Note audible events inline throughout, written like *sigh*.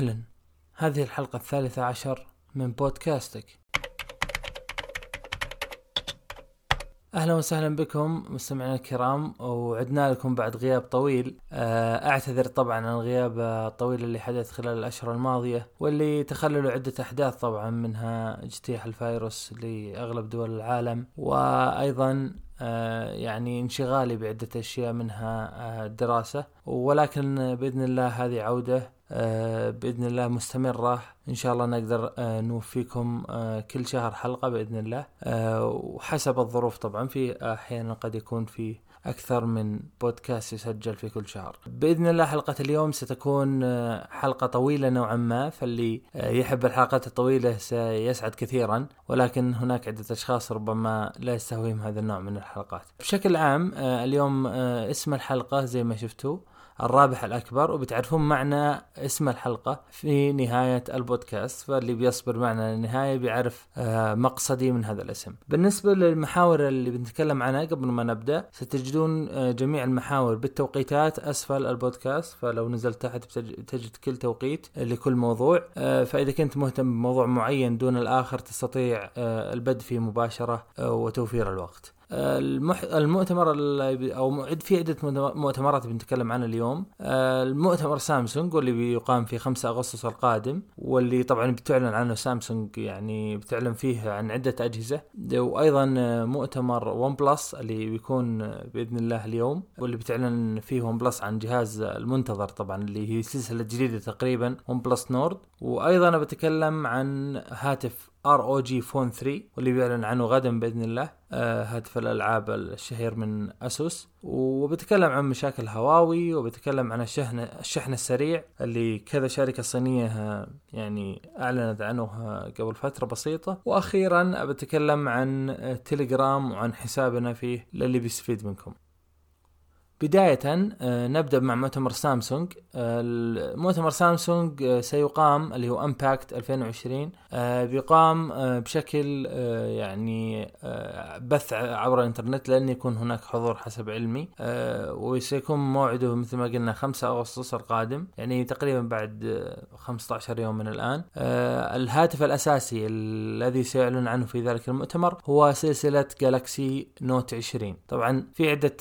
أهلا. هذه الحلقة الثالثة عشر من بودكاستك. أهلا وسهلا بكم مستمعينا الكرام وعدنا لكم بعد غياب طويل. آه، أعتذر طبعا عن الغياب الطويل اللي حدث خلال الأشهر الماضية واللي تخللوا عدة أحداث طبعا منها اجتياح الفيروس لأغلب دول العالم وأيضا آه، يعني انشغالي بعدة أشياء منها آه، الدراسة ولكن بإذن الله هذه عودة آه، بإذن الله مستمرة. إن شاء الله نقدر آه، نوفيكم آه، كل شهر حلقة بإذن الله. وحسب الظروف طبعا في أحيانا قد يكون في أكثر من بودكاست يسجل في كل شهر. بإذن الله حلقة اليوم ستكون حلقة طويلة نوعا ما فاللي يحب الحلقات الطويلة سيسعد كثيرا ولكن هناك عدة أشخاص ربما لا يستهويهم هذا النوع من الحلقات. بشكل عام اليوم اسم الحلقة زي ما شفتوا الرابح الأكبر وبتعرفون معنى اسم الحلقة في نهاية البودكاست فاللي بيصبر معنا للنهاية بيعرف آه، مقصدي من هذا الاسم. بالنسبة للمحاور اللي بنتكلم عنها قبل ما نبدأ ستجدون آه، جميع المحاور بالتوقيتات أسفل البودكاست فلو نزلت تحت تجد كل توقيت لكل موضوع. آه، فإذا كنت مهتم بموضوع معين دون الآخر تستطيع البدء فيه مباشرة وتوفير الوقت. المح... المؤتمر أو في عدة مؤتمرات بنتكلم عنها اليوم. آه، المؤتمر سامسونج واللي بيقام في 5 أغسطس القادم واللي طبعا بتعلن عنه سامسونج يعني بتعلن فيه عن عدة أجهزة. وأيضا مؤتمر OnePlus اللي بيكون بإذن الله اليوم واللي بتعلن فيه OnePlus عن جهاز المنتظر طبعا اللي هي سلسلة جديدة تقريبا OnePlus Nord وأيضا بتكلم عن هاتف ROG Phone 3 واللي بيعلن عنه غدا بإذن الله آه هاتف الألعاب الشهير من Asus وبتكلم عن مشاكل هواوي وبتكلم عن الشحن الشحن السريع اللي كذا شركة صينية آه، يعني أعلنت عنه آه، قبل فترة بسيطة. وأخيرا بتكلم عن تليجرام وعن حسابنا فيه للي بيستفيد منكم. بداية آه، نبدأ مع مؤتمر سامسونج. آه، مؤتمر سامسونج آه، سيقام اللي هو امباكت 2020 بيقام بشكل يعني بث عبر الإنترنت لن يكون هناك حضور حسب علمي. وسيكون موعده مثل ما قلنا 5 أغسطس القادم يعني تقريبا بعد 15 يوم من الآن. الهاتف الأساسي الذي سيعلن عنه في ذلك المؤتمر هو سلسلة Galaxy Note 20 طبعا في عدة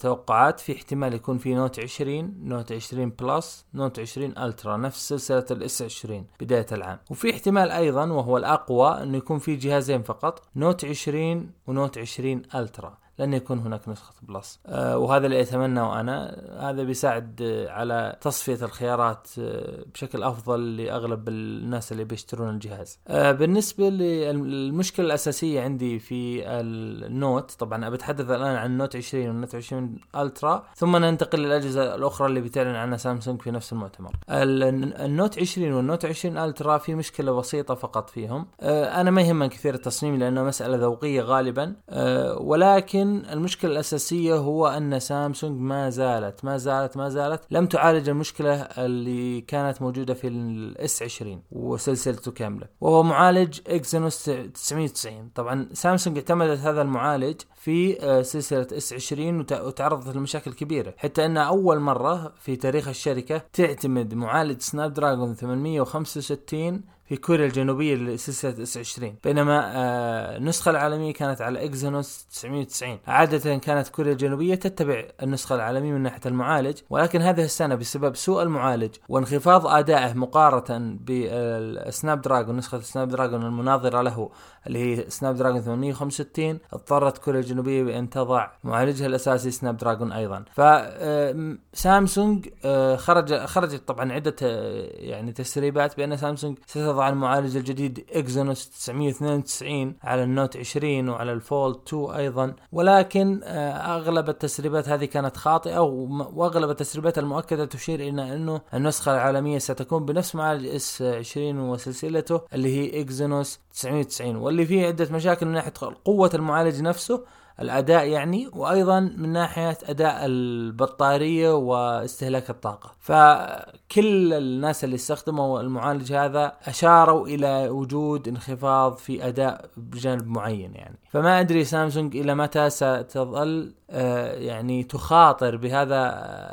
توقعات. في احتمال يكون في Note 20 Note 20 Plus Note 20 Ultra نفس سلسلة ال S 20 بداية العام. وفي احتمال أيضا وهو الأقوى إنه يكون في جهازين فقط Note 20 و Note 20 Ultra. لن يكون هناك نسخة Plus. أه وهذا اللي أتمناه أنا هذا بيساعد على تصفية الخيارات أه بشكل أفضل لأغلب الناس اللي بيشترون الجهاز. بالنسبة للمشكلة الأساسية عندي في ال Note طبعا بتحدث الآن عن ال Note 20 وال Note 20 Ultra ثم ننتقل للأجهزة الأخرى اللي بتعلن عنها سامسونج في نفس المؤتمر. ال Note 20 وال Note 20 Ultra في مشكلة بسيطة فقط فيهم. أنا ما يهمني كثير التصميم لأنه مسألة ذوقية غالبا. ولكن لكن المشكلة الأساسية هو أن سامسونج ما زالت ما زالت ما زالت لم تعالج المشكلة اللي كانت موجودة في ال S 20 وسلسلته كاملة وهو معالج Exynos 990 طبعا سامسونج اعتمدت هذا المعالج في آه، سلسلة S 20 وتعرضت لمشاكل كبيرة. حتى انها أول مرة في تاريخ الشركة تعتمد معالج Snapdragon 865 في كوريا الجنوبية لسلسلة S 20 بينما آه، النسخة العالمية كانت على Exynos 990 عادة كانت كوريا الجنوبية تتبع النسخة العالمية من ناحية المعالج ولكن هذه السنة بسبب سوء المعالج وانخفاض أدائه مقارنة بال Snapdragon نسخة ال Snapdragon المناظرة له اللي هي Snapdragon 865 اضطرت كوريا الجنوبية بأن تضع معالجها الأساسي Snapdragon أيضا. فسامسونج آه، خرج خرجت طبعا عدة آه، يعني تسريبات بأن سامسونج ستضع المعالج الجديد Exynos 992 على ال Note 20 وعلى ال Fold 2 أيضا. ولكن آه، أغلب التسريبات هذه كانت خاطئة وأغلب التسريبات المؤكدة تشير إلى أنه النسخة العالمية ستكون بنفس معالج S 20 وسلسلته اللي هي Exynos 990 واللي فيه عدة مشاكل من ناحية قوة المعالج نفسه الأداء يعني وأيضا من ناحية أداء البطارية واستهلاك الطاقة. فكل الناس اللي استخدموا المعالج هذا أشاروا إلى وجود انخفاض في أداء بجانب معين يعني. فما أدري سامسونج إلى متى ستظل آه، يعني تخاطر بهذا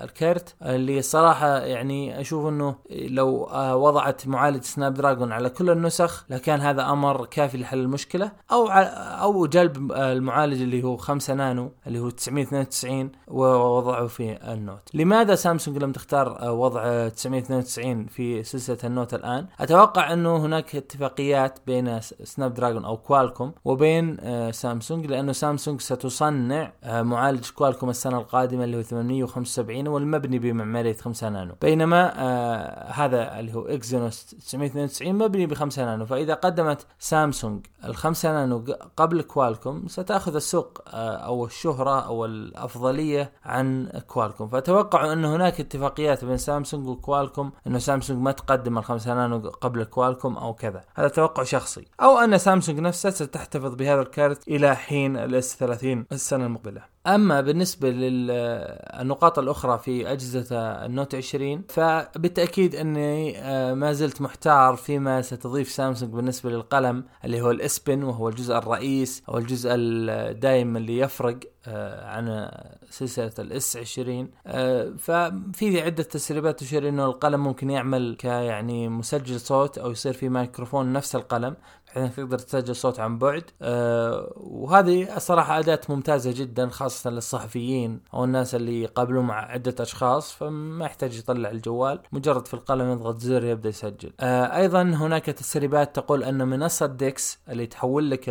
الكرت. اللي صراحة يعني أشوف إنه لو آه، وضعت معالج Snapdragon على كل النسخ لكان هذا أمر كافي لحل المشكلة أو أو جلب المعالج اللي هو 5 نانو اللي هو 992 ووضعه في ال Note. لماذا سامسونج لم تختار آه، وضع 992 في سلسلة ال Note الآن؟ أتوقع أنه هناك اتفاقيات بين Snapdragon أو Qualcomm وبين سامسونج لأنه سامسونج ستصنع معالج Qualcomm السنة القادمة اللي هو 875 والمبني بمعمارية 5 نانو. بينما آه هذا اللي هو Exynos 992 مبني ب 5 نانو. فإذا قدمت سامسونج ال 5 نانو قبل Qualcomm ستأخذ السوق آه أو الشهرة أو الأفضلية عن Qualcomm. فأتوقع أن هناك اتفاقيات بين سامسونج و Qualcomm انه سامسونج ما تقدم ال 5 نانو قبل Qualcomm أو كذا. هذا توقع شخصي. أو أن سامسونج نفسها ستحتفظ بهذا الكارت إلى حين ال S 30 السنة المقبلة. أما بالنسبة للنقاط الأخرى في أجهزة ال Note 20 فبالتأكيد أني آه، ما زلت محتار فيما ستضيف سامسونج بالنسبة للقلم اللي هو ال S Pen وهو الجزء الرئيس أو الجزء الدايم اللي يفرق آه، عن سلسلة ال S 20 آه، ففي عدة تسريبات تشير إنه القلم ممكن يعمل كيعني مسجل صوت أو يصير في ميكروفون نفس القلم. انك تقدر تسجل صوت عن بعد. آه وهذه الصراحة أداة ممتازة جدا خاصة للصحفيين أو الناس اللي يقابلون مع عدة أشخاص فما يحتاج يطلع الجوال مجرد في القلم يضغط زر يبدأ يسجل. آه أيضا هناك تسريبات تقول أن منصة DeX اللي تحول لك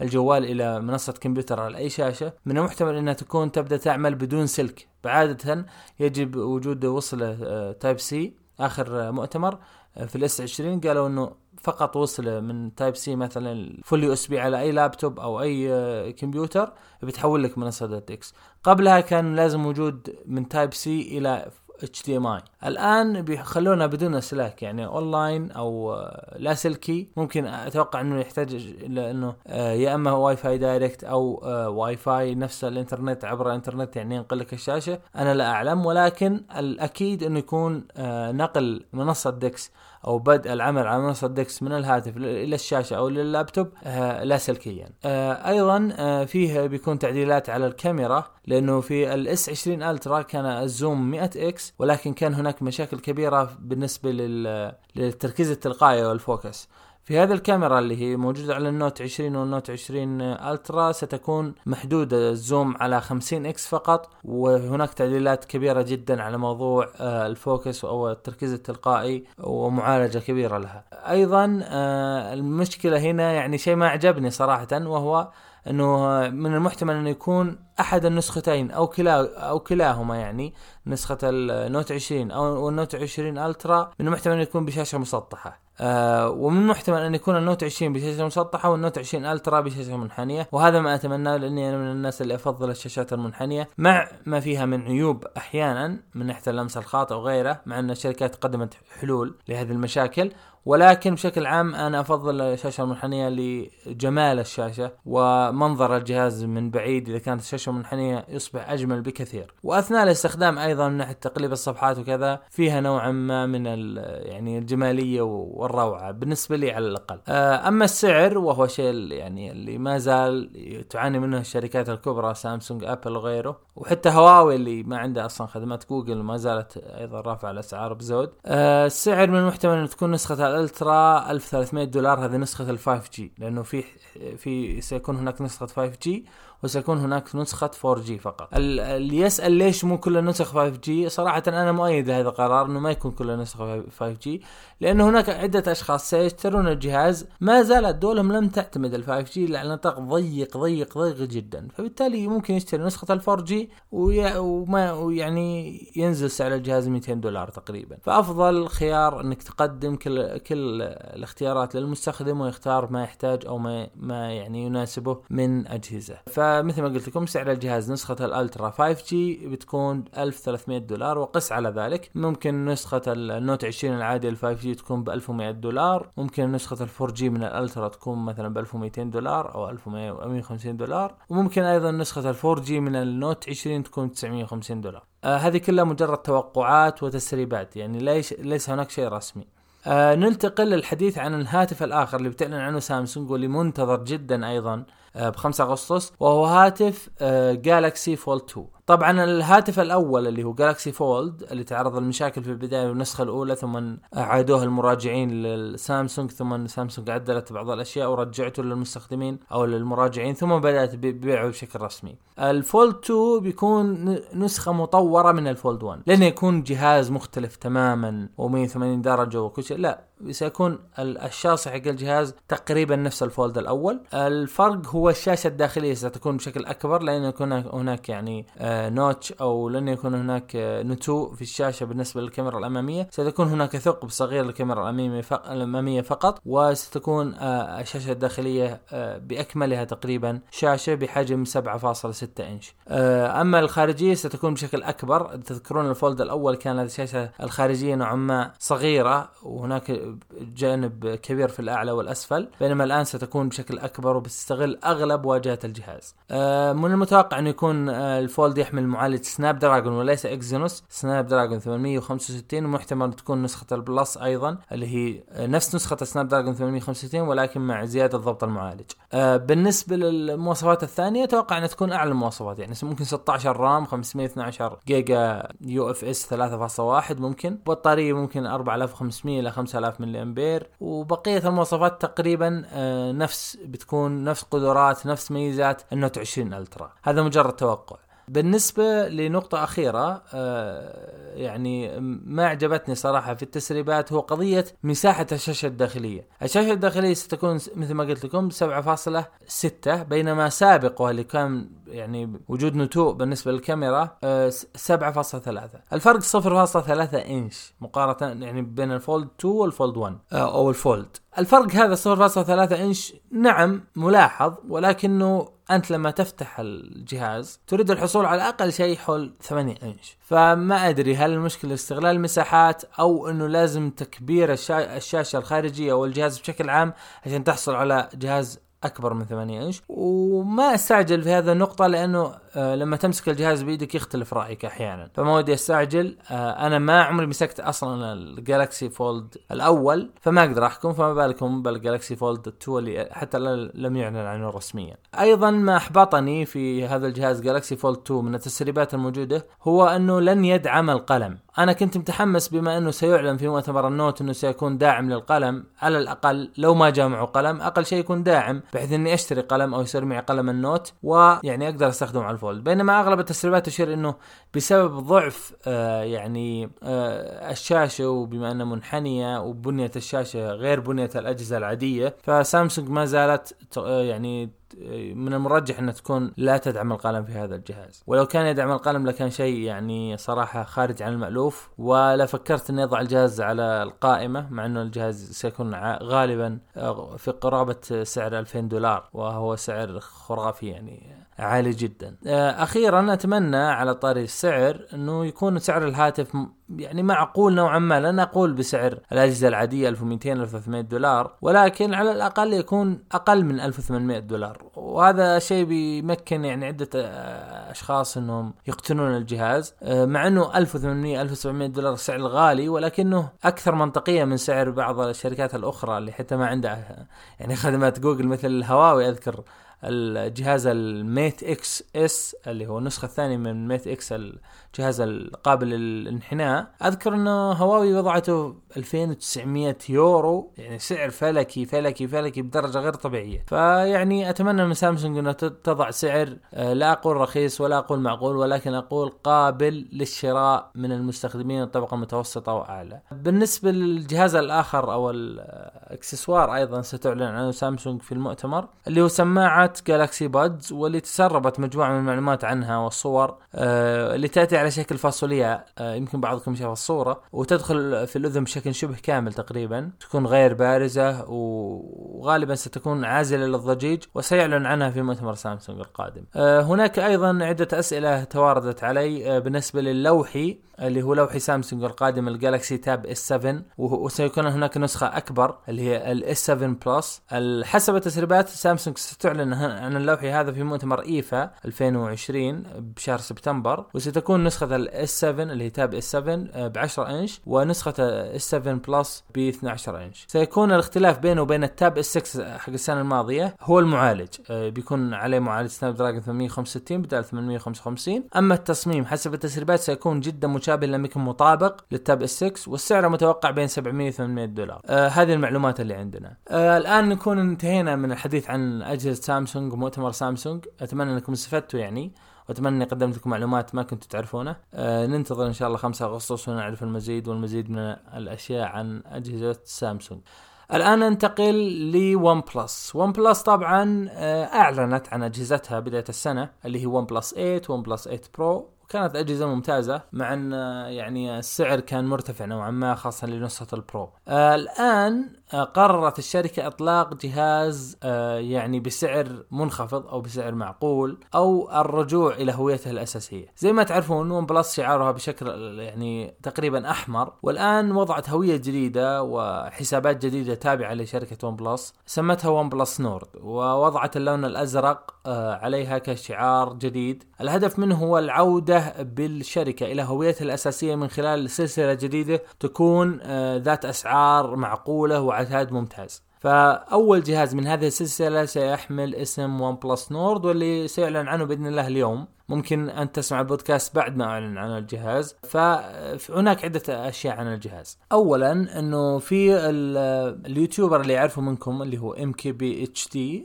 الجوال إلى منصة كمبيوتر على أي شاشة من المحتمل أنها تكون تبدأ تعمل بدون سلك. عاده يجب وجود وصله Type-C آخر مؤتمر آه، في ال S 20 قالوا إنه فقط وصله من Type-C مثلا فول USB على أي لابتوب أو أي آه، كمبيوتر بتحول لك منصة DeX قبلها كان لازم وجود من Type-C إلى HDMI الآن بيخلونا بدون اسلاك يعني اونلاين أو آه، لاسلكي ممكن أتوقع إنه يحتاج إلى انه آه، يا إما Wi-Fi Direct أو واي فاي نفس الإنترنت عبر الإنترنت يعني ينقل لك الشاشة. أنا لا أعلم ولكن الأكيد إنه يكون نقل منصة ديكس أو بدء العمل على منصة ديكس من الهاتف إلى الشاشة أو لللابتوب آه لا سلكيا. آه أيضا آه فيه بيكون تعديلات على الكاميرا لأنه في ال S 20 ألترا كان ال zoom 100 X ولكن كان هناك مشاكل كبيرة بالنسبة للتركيز التلقائي وال focus. في هذه الكاميرا اللي هي موجودة على النوت 20 والنوت 20 ألترا ستكون محدودة ال zoom على 50 X فقط وهناك تعديلات كبيرة جدا على موضوع آه، ال focus أو التركيز التلقائي ومعالجة كبيرة لها. أيضا آه، المشكلة هنا يعني شيء ما عجبني صراحة وهو إنه من المحتمل إنه يكون أحد النسختين أو كلا أو كلاهما يعني نسخة النوت 20 أو النوت 20 الترا من المحتمل إنه يكون بشاشة مسطحة. آه ومن المحتمل إن يكون النوت 20 بشاشة مسطحة والنوت 20 الترا بشاشة منحنية. وهذا ما اتمناه لأني أنا من الناس اللي أفضل الشاشات المنحنية مع ما فيها من عيوب أحيانا من ناحية اللمس الخاطئ وغيره مع إن الشركات قدمت حلول لهذه المشاكل. ولكن بشكل عام أنا أفضل الشاشة المنحنية لجمال الشاشة ومنظر الجهاز من بعيد إذا كانت الشاشة منحنيه يصبح أجمل بكثير. وأثناء الاستخدام أيضا من ناحية تقليب الصفحات وكذا فيها نوعا ما من يعني الجمالية والروعة بالنسبة لي على الأقل. آه، أما السعر وهو شيء يعني اللي ما زال تعاني منه الشركات الكبرى سامسونج آبل وغيره وحتى هواوي اللي ما عندها أصلا خدمات جوجل ما زالت أيضا رافعة الأسعار بزود. آه، السعر من المحتمل أن تكون نسخة الألترا 1300 دولار هذه نسخة ال 5 G لأنه في في سيكون هناك نسخة 5 G وسيكون هناك نسخة 4G فقط. اللي يسأل ليش مو كل النسخ 5G صراحة أنا مؤيد لهذا القرار أنه ما يكون كل النسخ 5G لأن هناك عدة أشخاص سيشترون الجهاز ما زالت دولهم لم تعتمد ال 5G على نطاق ضيق ضيق ضيق جدا. فبالتالي ممكن يشتري نسخة ال 4G وما ويعني ينزل سعر الجهاز 200 دولار تقريبا. فأفضل خيار أنك تقدم كل كل الاختيارات للمستخدم ويختار ما يحتاج أو ما ما يعني يناسبه من أجهزة. ف فمثل ما قلت لكم سعر الجهاز نسخة الالترا 5 G بتكون 1300 دولار وقس على ذلك. ممكن نسخة النوت 20 العادي ال 5 G تكون ب 1100 دولار. ممكن نسخة ال 4 G من الالترا تكون مثلا ب 1200 دولار أو 1150 دولار. وممكن أيضا نسخة ال 4 G من النوت 20 تكون 950 دولار. آه هذه كلها مجرد توقعات وتسريبات يعني ليش ليس هناك شيء رسمي. آه ننتقل للحديث عن الهاتف الآخر اللي بتعلن عنه سامسونج واللي منتظر جدا أيضا. ب 5 أغسطس وهو هاتف جالكسي فولد 2 طبعا الهاتف الأول اللي هو جالكسي فولد اللي تعرض لمشاكل في البداية بالنسخه الأولى ثم أعادوها المراجعين للسامسونج ثم سامسونج عدلت بعض الأشياء ورجعته للمستخدمين أو للمراجعين ثم بدأت ببيعه بشكل رسمي. الفولد 2 بيكون نسخة مطورة من الفولد 1 لأنه يكون جهاز مختلف تماما و180 درجة وكل شيء لا سيكون الشاصي حق الجهاز تقريبا نفس الفولد الأول الفرق هو الشاشة الداخلية ستكون بشكل أكبر لأن يكون هناك يعني نوتش أو لن يكون هناك نتوء في الشاشة بالنسبة للكاميرا الأمامية. ستكون هناك ثقب صغير للكاميرا الأمامية فقط وستكون الشاشة الداخلية بأكملها تقريبا شاشة بحجم 7.6 إنش. أما الخارجية ستكون بشكل أكبر. تذكرون الفولد الأول كانت الشاشة الخارجية نوعا ما صغيرة وهناك جانب كبير في الأعلى والأسفل بينما الآن ستكون بشكل أكبر وبتستغل أغلب واجهات الجهاز. آه، من المتوقع انه يكون آه، الفولد يحمل معالج سناب دراجون وليس اكزينوس سناب دراجون 865 ومحتمل تكون نسخة ال Plus أيضا اللي هي آه، نفس نسخة سناب دراجون 865 ولكن مع زيادة ضبط المعالج. بالنسبة للمواصفات الثانية أتوقع أنها تكون أعلى المواصفات. يعني ممكن 16 RAM 512 جيجا UFS 3.1 ممكن. بطارية ممكن 4500 إلى 5000 ملي أمبير. وبقية المواصفات تقريبا آه، نفس بتكون نفس قدرات نفس ميزات النوت 20 ألترا. هذا مجرد توقع. بالنسبة لنقطة أخيرة آه، يعني ما عجبتني صراحة في التسريبات هو قضية مساحة الشاشة الداخلية. الشاشة الداخلية ستكون مثل ما قلت لكم 7.6 بينما سابقها اللي كان يعني وجود نتوء بالنسبة للكاميرا 7.3 آه، الفرق 0.3 إنش مقارنة يعني بين الفولد 2 والفولد 1 آه، أو الفولد. الفرق هذا 0.3 إنش نعم ملاحظ ولكنه أنت لما تفتح الجهاز تريد الحصول على أقل شيء حول 8 إنش. فما أدري هل المشكلة استغلال المساحات أو إنه لازم تكبير الشاشة الخارجية أو الجهاز بشكل عام عشان تحصل على جهاز أكبر من 8 إنش. وما أستعجل في هذه النقطة لأنه آه، لما تمسك الجهاز بإيدك يختلف رأيك أحيانا. فما ودي أستعجل آه، أنا ما عمري مسكت أصلا الجالكسي فولد الأول فما أقدر أحكم فما بالكم بالجالكسي فولد 2 اللي حتى لم يعلن عنه رسميا. أيضا ما أحبطني في هذا الجهاز جالكسي فولد 2 من التسريبات الموجودة هو أنه لن يدعم القلم. أنا كنت متحمس بما أنه سيعلن في مؤتمر النوت أنه سيكون داعم للقلم على الأقل لو ما جا معه قلم أقل شيء يكون داعم بحيث إني أشتري قلم أو يصير معي قلم النوت ويعني أقدر أستخدمه على الفولد. بينما أغلب التسريبات تشير إنه بسبب ضعف آه يعني آه الشاشة وبما أنها منحنية وبنية الشاشة غير بنية الأجهزة العادية فسامسونج ما زالت آه، يعني من المرجح انها تكون لا تدعم القلم في هذا الجهاز. ولو كان يدعم القلم لكان شيء يعني صراحة خارج عن المألوف ولا فكرت اني اضع الجهاز على القائمة مع انه الجهاز سيكون غالبا آه، في قرابة سعر 2000 دولار وهو سعر خرافي يعني. عالي جدا. آه، أخيرا أتمنى على طاري السعر إنه يكون سعر الهاتف يعني معقول نوعا ما. لن أقول بسعر الأجهزة العادية 1200 1300 دولار ولكن على الأقل يكون أقل من 1800 دولار. وهذا شيء بيمكن يعني عدة آه، أشخاص إنهم يقتنون الجهاز. آه، مع إنه 1800 1700 دولار سعر غالي ولكنه أكثر منطقية من سعر بعض الشركات الأخرى اللي حتى ما عندها يعني *laughs* خدمات جوجل مثل الهواوي أذكر. الجهاز ال Mate Xs اللي هو النسخة الثانية من Mate X الجهاز القابل للانحناء. أذكر إنه هواوي وضعته 2900 يورو يعني سعر فلكي فلكي فلكي بدرجة غير طبيعية. فيعني أتمنى من سامسونج انها تضع سعر آه، لا أقول رخيص ولا أقول معقول ولكن أقول قابل للشراء من المستخدمين الطبقة المتوسطة وأعلى. بالنسبة للجهاز الآخر أو إكسسوار أيضا ستعلن عنه سامسونج في المؤتمر اللي هو سماعة Galaxy Buds واللي تسربت مجموعة من المعلومات عنها والصور آه اللي تأتي على شكل فاصولياء آه يمكن بعضكم شاف الصورة وتدخل في الأذن بشكل شبه كامل تقريبا تكون غير بارزة وغالبا ستكون عازلة للضجيج وسيعلن عنها في مؤتمر سامسونج القادم. آه هناك أيضا عدة أسئلة تواردت علي بالنسبة للوحي اللي هو لوحي سامسونج القادم ال Galaxy Tab S 7 وسيكون هناك نسخة أكبر اللي هي ال S 7 Plus حسب تسريبات سامسونج ستعلن عن اللوحي هذا في مؤتمر IFA 2020 بشهر سبتمبر وستكون نسخة ال S 7 اللي هي Tab S 7 ب 10 إنش ونسخة ال S 7 Plus ب 12 إنش. سيكون الاختلاف بينه وبين ال Tab S 6 حق السنة الماضية هو المعالج. آه، بيكون عليه معالج Snapdragon 865 بدل 855 أما التصميم حسب التسريبات سيكون جدا مشابه لم يكن مطابق لل Tab S 6 والسعر متوقع بين 700 و 800 دولار. آه هذه المعلومات اللي عندنا. آه الآن نكون انتهينا من الحديث عن أجهزة سامسونج. ومؤتمر سامسونج. أتمنى إنكم استفدتوا يعني. وأتمنى إني قدمت لكم معلومات ما كنتوا تعرفونه. آه ننتظر إن شاء الله 5 أغسطس ونعرف المزيد والمزيد من الأشياء عن أجهزة سامسونج. الآن ننتقل ل OnePlus OnePlus طبعا آه، أعلنت عن أجهزتها بداية السنة اللي هي OnePlus 8 OnePlus 8 Pro كانت أجهزة ممتازة مع إن يعني السعر كان مرتفع نوعا ما خاصة لنسخة ال Pro آه الآن آه قررت الشركة إطلاق جهاز آه يعني بسعر منخفض أو بسعر معقول أو الرجوع إلى هويتها الأساسية. زي ما تعرفون OnePlus شعارها بشكل يعني تقريبا أحمر. والآن وضعت هوية جديدة وحسابات جديدة تابعة لشركة OnePlus سمتها OnePlus Nord. ووضعت اللون الأزرق آه عليها كشعار جديد. الهدف منه هو العودة بالشركة إلى هويتها الأساسية من خلال سلسلة جديدة تكون آه، ذات أسعار معقولة وعتاد ممتاز. فأول جهاز من هذه السلسلة سيحمل اسم OnePlus Nord واللي سيعلن عنه بإذن الله اليوم. ممكن أن تسمع البودكاست بعد ما أعلن عن الجهاز. فهناك عدة أشياء عن الجهاز. اولا إنه في اليوتيوبر اللي يعرفه منكم اللي هو ام كي بي اتش تي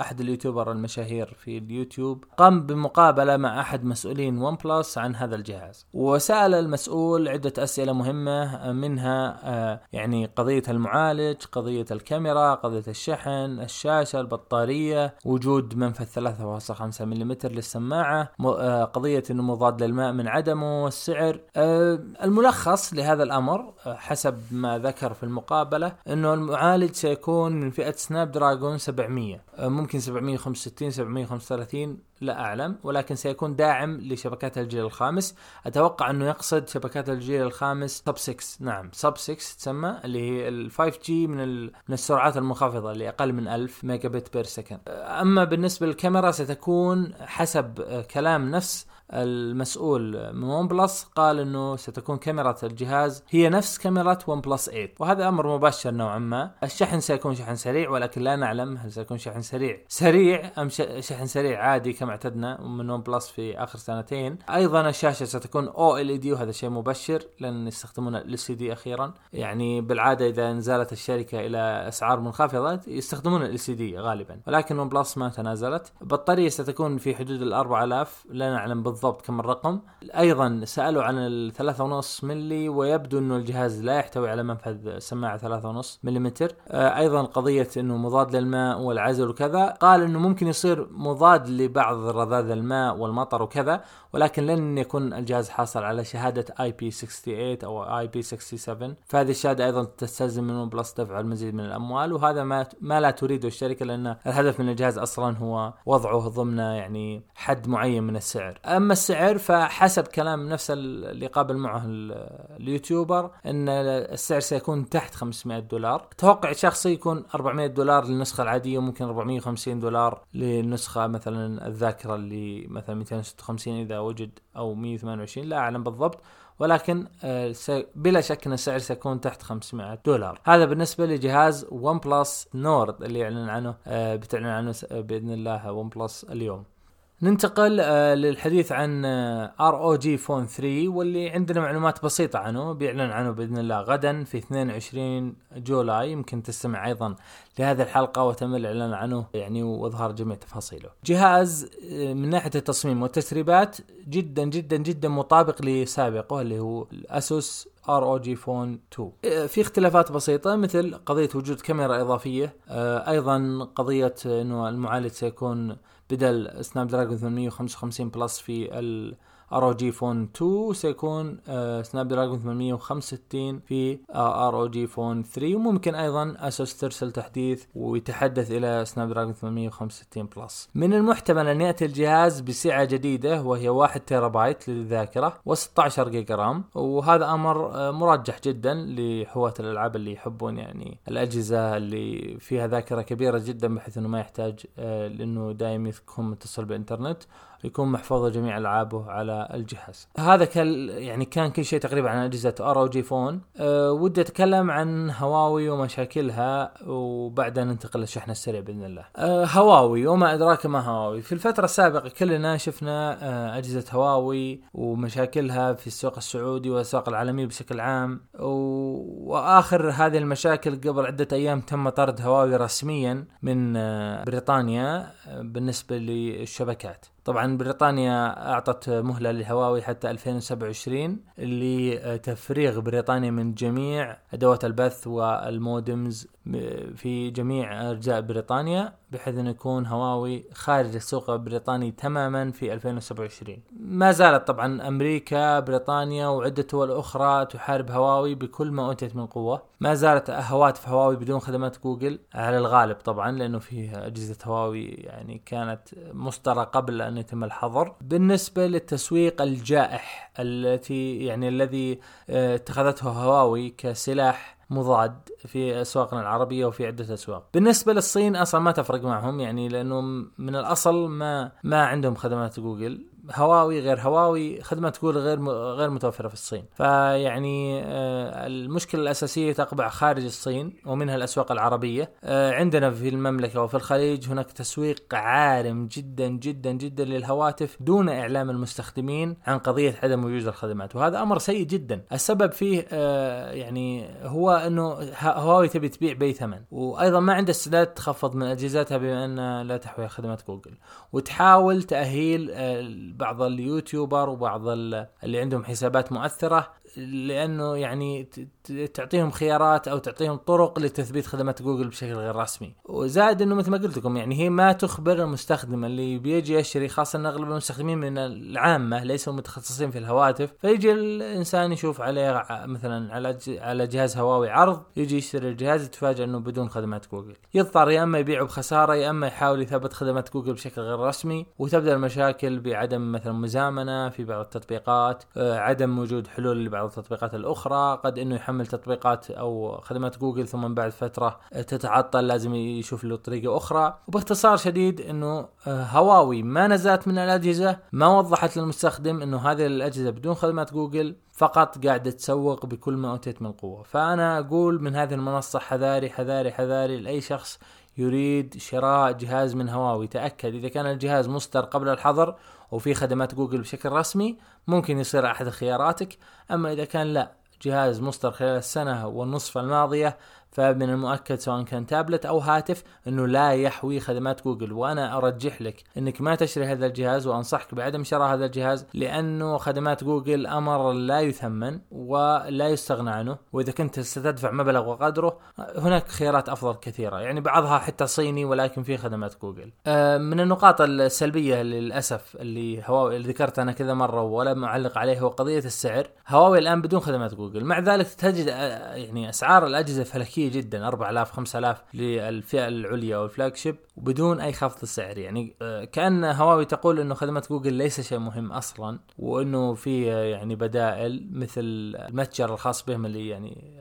أحد اليوتيوبر المشاهير في اليوتيوب قام بمقابلة مع أحد مسؤولين OnePlus عن هذا الجهاز. وسأل المسؤول عدة أسئلة مهمة منها آه، يعني قضية المعالج قضية الكاميرا قضية الشحن الشاشة البطارية وجود منفذ 3.5 ملم للسماعة. آه، قضية إنه مضاد للماء من عدمه السعر آه، الملخص لهذا الأمر آه، حسب ما ذكر في المقابلة إنه المعالج سيكون من فئة Snapdragon 700 ممكن 765 735 لا أعلم ولكن سيكون داعم لشبكات الجيل الخامس. أتوقع أنه يقصد شبكات الجيل الخامس sub 6 نعم sub 6 تسمى اللي هي ال 5G من من السرعات المنخفضه اللي أقل من 1000 megabit per second أما بالنسبة للكاميرا ستكون حسب كلام نفس المسؤول من OnePlus قال إنه ستكون كاميرا الجهاز هي نفس كاميرا OnePlus 8 وهذا أمر مبشر نوعا ما. الشحن سيكون شحن سريع ولكن لا نعلم هل سيكون شحن سريع. سريع أم شحن سريع؟ عادي كما اعتدنا من OnePlus في آخر سنتين. أيضا الشاشة ستكون OLED وهذا شيء مبشر لأن يستخدمون LCD أخيرا. يعني بالعادة إذا نزلت الشركة إلى أسعار منخفضة يستخدمون LCD غالبا. ولكن OnePlus ما تنازلت. بطارية ستكون في حدود ال 4000 لا نعلم بالضبط بالضبط كم الرقم. أيضا سألوا عن الثلاثة ونص ملي ويبدو إنه الجهاز لا يحتوي على منفذ سماعة ثلاثة ونص مليمتر. آه أيضا قضية إنه مضاد للماء والعزل وكذا. قال إنه ممكن يصير مضاد لبعض رذاذ الماء والمطر وكذا ولكن لن يكون الجهاز حاصل على شهادة IP 68 أو IP 67 فهذه الشهادة أيضا تستلزم من OnePlus دفع المزيد من الأموال وهذا ما ما لا تريده الشركة لأن الهدف من الجهاز أصلا هو وضعه ضمن يعني حد معين من السعر. أما السعر فحسب كلام نفس اللي قابل معه اليوتيوبر إن السعر سيكون تحت 500 دولار. توقع شخصي يكون 400 دولار للنسخة العادية وممكن 450 دولار للنسخه مثلا الذاكرة اللي مثلا 256 إذا وجد أو 128 لا أعلم بالضبط. ولكن آه، بلا شك إن السعر سيكون تحت 500 دولار. هذا بالنسبة لجهاز OnePlus Nord اللي يعلن عنه آه، بتعلن عنه بإذن الله OnePlus اليوم. ننتقل آه، للحديث عن ROG Phone 3 واللي عندنا معلومات بسيطة عنه بيعلن عنه بإذن الله غدا في 22 July يمكن تستمع أيضا لهذه الحلقة وتم الإعلان عنه يعني واظهار جميع تفاصيله. جهاز آه، من ناحية التصميم والتسريبات جدا جدا جدا مطابق لسابقه اللي هو الأسوس ROG Phone 2 في اختلافات بسيطة مثل قضية وجود كاميرا إضافية أيضا قضية إنه المعالج سيكون بدل سناب دراجون 855 Plus في ال ROG Phone 2 سيكون سناب دراجون 865 في ROG Phone 3 وممكن أيضا اسوس ترسل تحديث ويتحدث إلى سناب دراجون 865 Plus. من المحتمل أن يأتي الجهاز بسعة جديدة وهي 1 تيرا بايت للذاكرة و16 جيجا RAM. وهذا أمر آه، مرجح جدا لهواة الألعاب اللي يحبون يعني الأجهزة اللي فيها ذاكرة كبيرة جدا بحيث إنه ما يحتاج آه، لأنه دائم يكون متصل بالانترنت يكون محفوظة جميع ألعابه على الجهاز. هذا كل يعني كان كل شيء تقريبا عن أجهزة ROG Phone. أه ودي أتكلم عن هواوي ومشاكلها وبعدها ننتقل للشحن السريع بإذن الله. أه هواوي وما أدراك ما هواوي. في الفترة السابقة كلنا شفنا أه أجهزة هواوي ومشاكلها في السوق السعودي والاسواق العالميه بشكل عام. وآخر هذه المشاكل قبل عدة أيام تم طرد هواوي رسميا من أه بريطانيا أه بالنسبة للشبكات. طبعا بريطانيا أعطت مهلة لهواوي حتى 2027 لتفريغ بريطانيا من جميع أدوات البث و modems في جميع ارجاء بريطانيا بحيث إنه يكون هواوي خارج السوق البريطاني تماما في 2027 ما زالت طبعا أمريكا بريطانيا وعدة دول أخرى تحارب هواوي بكل ما اوتيت من قوة. ما زالت هواتف هواوي بدون خدمات جوجل على الغالب طبعا لأنه في أجهزة هواوي يعني كانت مصدرة قبل أن يتم الحظر. بالنسبة للتسويق الجائح التي يعني الذي آه، اتخذته هواوي كسلاح مضاد في أسواقنا العربية وفي عدة أسواق. بالنسبة للصين أصلا ما تفرق معهم يعني لأنه من الأصل ما ما عندهم خدمات جوجل هواوي غير هواوي خدمة جوجل غير غير متوفرة في الصين. فيعني آه، المشكلة الأساسية تقبع خارج الصين ومنها الأسواق العربية. آه، عندنا في المملكة وفي الخليج هناك تسويق عارم جدا جدا جدا للهواتف دون إعلام المستخدمين عن قضية عدم وجود الخدمات. وهذا أمر سيء جدا. السبب فيه آه، يعني هو أنه هواوي تبي تبيع بأي ثمن. وأيضا ما عندها استعداد تخفض من أجهزتها بما أن لا تحوي خدمات جوجل. وتحاول تأهيل بعض ال YouTuber وبعض اللي عندهم حسابات مؤثرة. لأنه يعني تعطيهم خيارات أو تعطيهم طرق لتثبيت خدمات جوجل بشكل غير رسمي. وزائد إنه مثل ما قلت لكم يعني هي ما تخبر المستخدم اللي بيجي يشتري خاصة إن أغلب المستخدمين من العامة ليسوا متخصصين في الهواتف فيجي الإنسان يشوف عليه مثلا على على جهاز هواوي عرض يجي يشتري الجهاز يتفاجئ إنه بدون خدمات جوجل. يضطر يا إما يبيعه بخسارة يا إما يحاول يثبت خدمات جوجل بشكل غير رسمي وتبدأ المشاكل بعدم مثلا مزامنة في بعض التطبيقات آه، عدم وجود حلول لبعض التطبيقات الأخرى قد إنه يحمل تطبيقات أو خدمات جوجل ثم بعد فترة تتعطل لازم يشوف له طريقة أخرى. وباختصار شديد إنه آه، هواوي ما نزلت من الأجهزة ما وضحت للمستخدم إنه هذه الأجهزة بدون خدمات جوجل فقط قاعدة تسوق بكل ما أوتيت من قوة. فأنا أقول من هذه المنصة حذاري حذاري حذاري لأي شخص يريد شراء جهاز من هواوي. تأكد إذا كان الجهاز مصدر قبل الحظر وفي خدمات جوجل بشكل رسمي ممكن يصير أحد خياراتك. أما إذا كان لا جهاز مصدر خلال السنة والنصف الماضية فمن المؤكد سواء كان تابلت أو هاتف أنه لا يحوي خدمات جوجل. وأنا أرجح لك أنك ما تشتري هذا الجهاز وأنصحك بعدم شراء هذا الجهاز لأنه خدمات جوجل أمر لا يثمن ولا يستغنى عنه. وإذا كنت ستدفع مبلغ وقدره هناك خيارات أفضل كثيرة. يعني بعضها حتى صيني ولكن في خدمات جوجل. آه، من النقاط السلبية للأسف اللي هواوي اللي ذكرتها أنا كذا مرة ولم اعلق عليه هو قضية السعر. هواوي الآن بدون خدمات جوجل. مع ذلك تجد آه، يعني أسعار الأجهزة فلكية جدا 4000 5000 للفئة العليا وال flagship وبدون أي خفض سعر يعني آه، كأن هواوي تقول إنه خدمات جوجل ليس شيء مهم أصلا وإنه في آه، يعني بدائل مثل المتجر الخاص بهم اللي يعني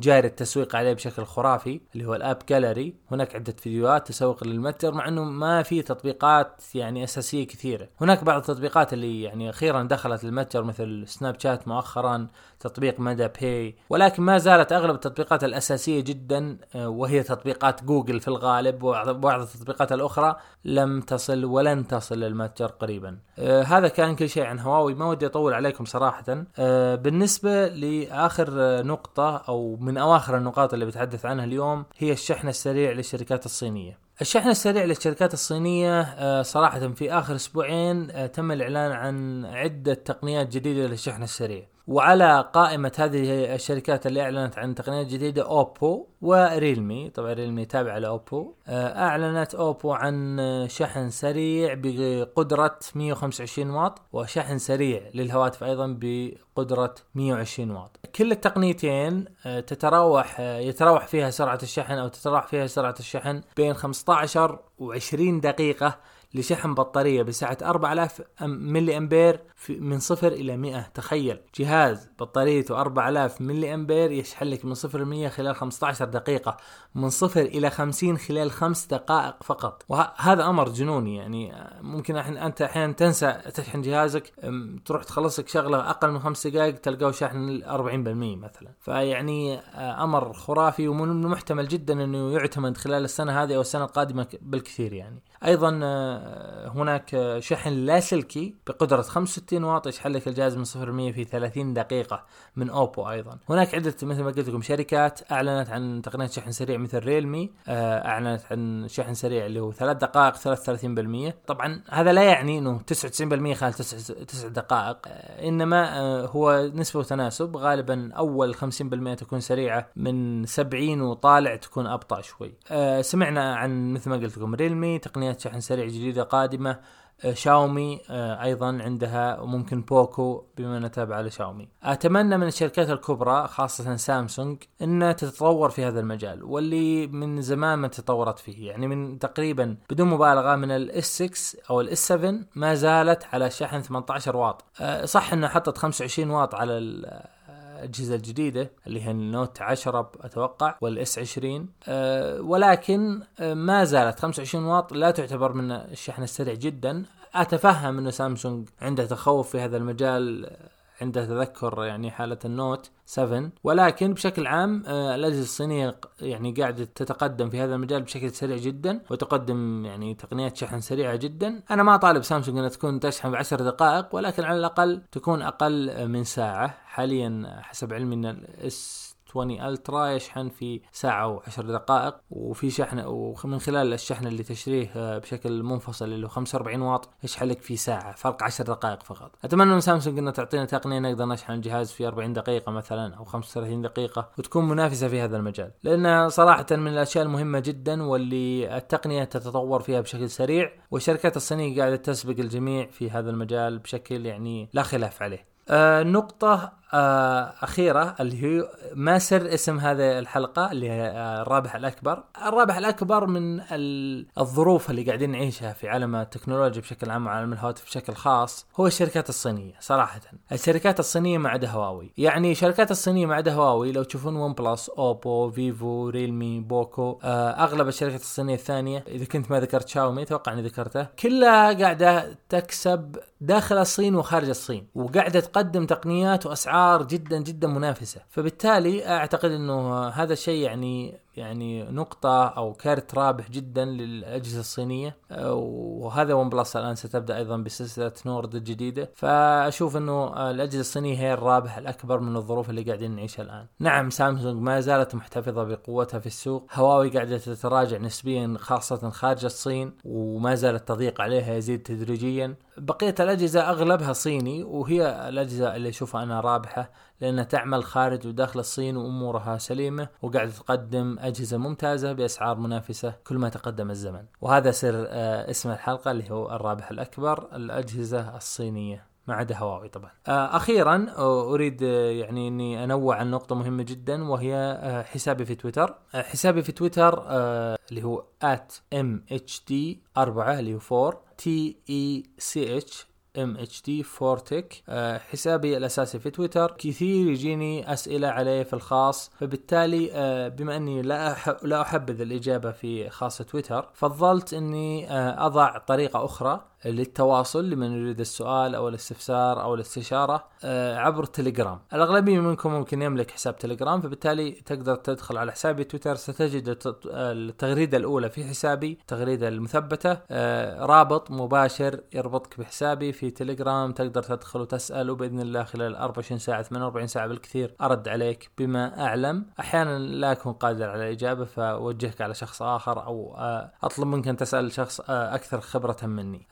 جاري التسويق عليه بشكل خرافي اللي هو الأب جاليري هناك عدة فيديوهات تسوق للمتجر مع إنه ما في تطبيقات يعني أساسية كثيرة. هناك بعض التطبيقات اللي يعني أخيرا دخلت المتجر مثل سناب شات مؤخرا تطبيق مدى باي ولكن ما زالت أغلب التطبيقات الأساسية جدا وهي تطبيقات جوجل في الغالب وبعض التطبيقات الأخرى لم تصل ولن تصل للمتجر قريبا. آه هذا كان كل شيء عن هواوي. ما ودي أطول عليكم صراحة. آه بالنسبة لآخر نقطة أو من أواخر النقاط اللي بتحدث عنها اليوم هي الشحن السريع للشركات الصينية. الشحن السريع للشركات الصينية آه، صراحة في آخر أسبوعين آه، تم الإعلان عن عدة تقنيات جديدة للشحن السريع. وعلى قائمة هذه الشركات اللي أعلنت عن تقنيات جديدة أوبو وريلمي. طبعا ريلمي تابعة لأوبو. آه، أعلنت أوبو عن شحن سريع بقدرة 125 واط وشحن سريع للهواتف أيضا بقدرة 120 واط. كل التقنيتين آه، تتراوح آه، يتراوح فيها سرعة الشحن أو تتراوح فيها سرعة الشحن بين 15 و20 دقيقة لشحن بطارية بسعة 4000 ملي أمبير من صفر إلى 100 تخيل. جهاز بطاريته 4000 ملي أمبير يشحن لك من صفر ل 100 خلال 15 دقيقة. من صفر إلى 50 خلال خمس دقائق فقط. وهذا أمر جنوني. يعني ممكن أنت أحيانا تنسى تشحن جهازك تروح تخلص لك شغلة أقل من خمس دقائق تلقاه شاحن 40% مثلا. فيعني آه، أمر خرافي ومن المحتمل جدا أنه يعتمد خلال السنة هذه أو السنة القادمة بالكثير يعني. أيضا آه، هناك شحن لاسلكي بقدرة 65 واط يشحن لك الجهاز من 0 100 في 30 دقيقة من أوبو أيضا. هناك عدة مثل ما قلت لكم شركات أعلنت عن تقنية شحن سريع مثل ريلمي آه، أعلنت عن شحن سريع اللي هو 3 دقائق 33% طبعا هذا لا يعني إنه 99% خلال 9 دقائق آه، إنما هو نسبة وتناسب. غالبا أول 50% تكون سريعة من 70 وطالع تكون أبطأ شوي. سمعنا عن مثل ما قلت لكم ريلمي تقنية شحن سريع جديدة قادمة آه، شاومي آه، أيضا عندها وممكن بوكو بما انها تابعه لشاومي. أتمنى من الشركات الكبرى خاصة سامسونج إنها تتطور في هذا المجال واللي من زمان ما تطورت فيه يعني من تقريبا بدون مبالغة من ال S 6 أو ال S 7 ما زالت على شحن 18 واط. آه، صح إنها حطت 25 واط على الأجهزة الجديدة اللي هي ال Note 10 أتوقع وال S 20 أه ولكن أه ما زالت. 25 واط لا تعتبر من الشحن السريع جدا. أتفهم إنه سامسونج عنده تخوف في هذا المجال عنده تذكر يعني حالة ال Note 7 ولكن بشكل عام آه، الأجهزة الصينية يعني قاعدة تتقدم في هذا المجال بشكل سريع جدا وتقدم يعني تقنيات شحن سريعة جدا. أنا ما طالب سامسونج أنها تكون تشحن بعشر دقائق ولكن على الأقل تكون أقل من ساعة حاليا حسب علمي أن ال S 20 ألترا يشحن في ساعة و10 دقائق. وفي شحن ومن خلال الشحن اللي تشتريه آه، بشكل منفصل اللي هو 45 واط يشحن لك في ساعة فرق 10 دقائق فقط. أتمنى من سامسونج انها تعطينا تقنية نقدر نشحن الجهاز في 40 دقيقة مثلا أو 35 دقيقة وتكون منافسة في هذا المجال. لأن صراحة من الأشياء المهمة جدا واللي التقنية تتطور فيها بشكل سريع والشركات الصينية قاعدة تسبق الجميع في هذا المجال بشكل يعني لا خلاف عليه. آه نقطة آه أخيرة اللي هي ما سر اسم هذه الحلقة اللي هي آه الرابح الأكبر. الرابح الأكبر من الظروف اللي قاعدين نعيشها في عالم التكنولوجيا بشكل عام وعالم الهواتف بشكل خاص هو الشركات الصينية صراحة. الشركات الصينية ما عدا هواوي يعني الشركات الصينية ما عدا هواوي لو تشوفون OnePlus Oppo Vivo Realme Poco آه أغلب الشركات الصينية الثانية إذا كنت ما ذكرت شاومي أتوقع أني ذكرته كلها قاعدة تكسب داخل الصين وخارج الصين وقاعدة تقدم تقنيات وأسعار جدا جدا منافسة. فبالتالي أعتقد أنه هذا الشيء يعني يعني نقطة أو كارت رابح جدا للأجهزة الصينية. وهذا OnePlus الآن ستبدأ أيضا بسلسلة Nord الجديدة. فأشوف أنه الأجهزة الصينية هي الرابح الأكبر من الظروف اللي قاعدين نعيشها الآن. نعم سامسونج ما زالت محتفظة بقوتها في السوق. هواوي قاعدة تتراجع نسبيا خاصة خارج الصين وما زال التضييق عليها يزيد تدريجيا. بقية الأجهزة أغلبها صيني وهي الأجهزة اللي أشوفها أنا رابحة. لأنها تعمل خارج وداخل الصين وأمورها سليمة وقاعدة تقدم أجهزة ممتازة بأسعار منافسة كل ما تقدم الزمن وهذا سر آه، اسم الحلقة اللي هو الرابح الأكبر الأجهزة الصينية ما عدا هواوي طبعا. آه، أخيرا آه، أريد يعني إني أنوه عن نقطة مهمة جدا وهي حسابي في تويتر. حسابي في تويتر اللي هو @mhd 4 اللي هو 4 تي اي سي اتش MHD 4 Tech حسابي الأساسي في تويتر. كثير يجيني أسئلة عليه في الخاص. فبالتالي آه، بما أني لا لا أحبذ الإجابة في خاص تويتر فضلت إني آه، أضع طريقة أخرى. للتواصل لمن يريد السؤال أو الاستفسار أو الاستشارة آه، عبر التليجرام الأغلبية منكم ممكن يملك حساب تليجرام فبالتالي تقدر تدخل على حسابي تويتر. ستجد التغريدة الأولى في حسابي التغريده المثبتة آه، رابط مباشر يربطك بحسابي في تليجرام. تقدر تدخل وتسأل وبإذن الله خلال 24 ساعة 48 ساعة بالكثير أرد عليك بما أعلم. أحيانا لا أكون قادر على الإجابة فأوجهك على شخص آخر أو آه، أطلب منك أن تسأل شخص أكثر خبرة مني.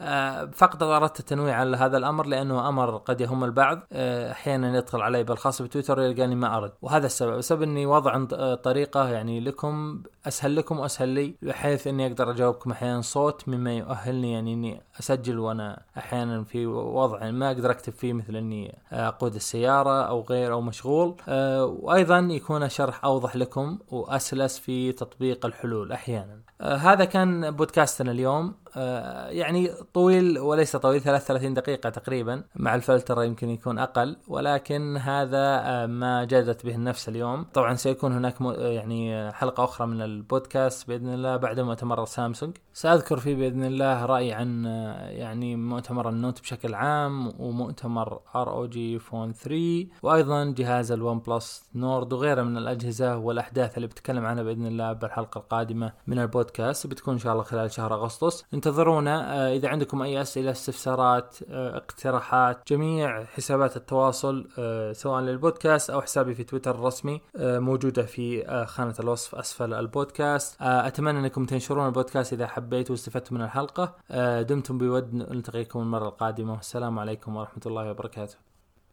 فقط اردت التنويه على هذا الأمر لأنه أمر قد يهم البعض آه، أحيانا يدخل علي بالخاص بتويتر يلقاني ما أرد. وهذا السبب السبب إني وضع طريقة يعني لكم أسهل لكم وأسهل لي بحيث إني أقدر أجاوبكم أحيانا صوت مما يؤهلني يعني إني أسجل وأنا أحيانا في وضع ما أقدر أكتب فيه مثل إني أقود السيارة أو غير أو مشغول. آه، وأيضا يكون الشرح أوضح لكم وأسلس في تطبيق الحلول أحيانا. آه، هذا كان بودكاستنا اليوم. آه، يعني طويل وليس طويل 33 دقيقة تقريبا. مع الفلتر يمكن يكون أقل ولكن هذا آه، ما جادت به النفس اليوم. طبعا سيكون هناك يعني حلقة أخرى من البودكاست بإذن الله بعد مؤتمر سامسونج. سأذكر فيه بإذن الله رأيي عن يعني مؤتمر ال Note بشكل عام ومؤتمر ROG Phone 3 وأيضا جهاز ال OnePlus Nord وغيره من الأجهزة والأحداث اللي بتكلم عنها بإذن الله بالحلقة القادمة من البودكاست بتكون إن شاء الله خلال شهر أغسطس. انتظرونا. آه، إذا عندكم أي أسئلة استفسارات آه، اقتراحات جميع حسابات التواصل آه، سواء للبودكاست أو حسابي في تويتر الرسمي موجودة في خانة الوصف أسفل البودكاست. أتمنى أنكم تنشرون البودكاست إذا حبيتوا واستفدتم من الحلقة. دمتم بود نلتقيكم المرة القادمة. والسلام عليكم ورحمة الله وبركاته.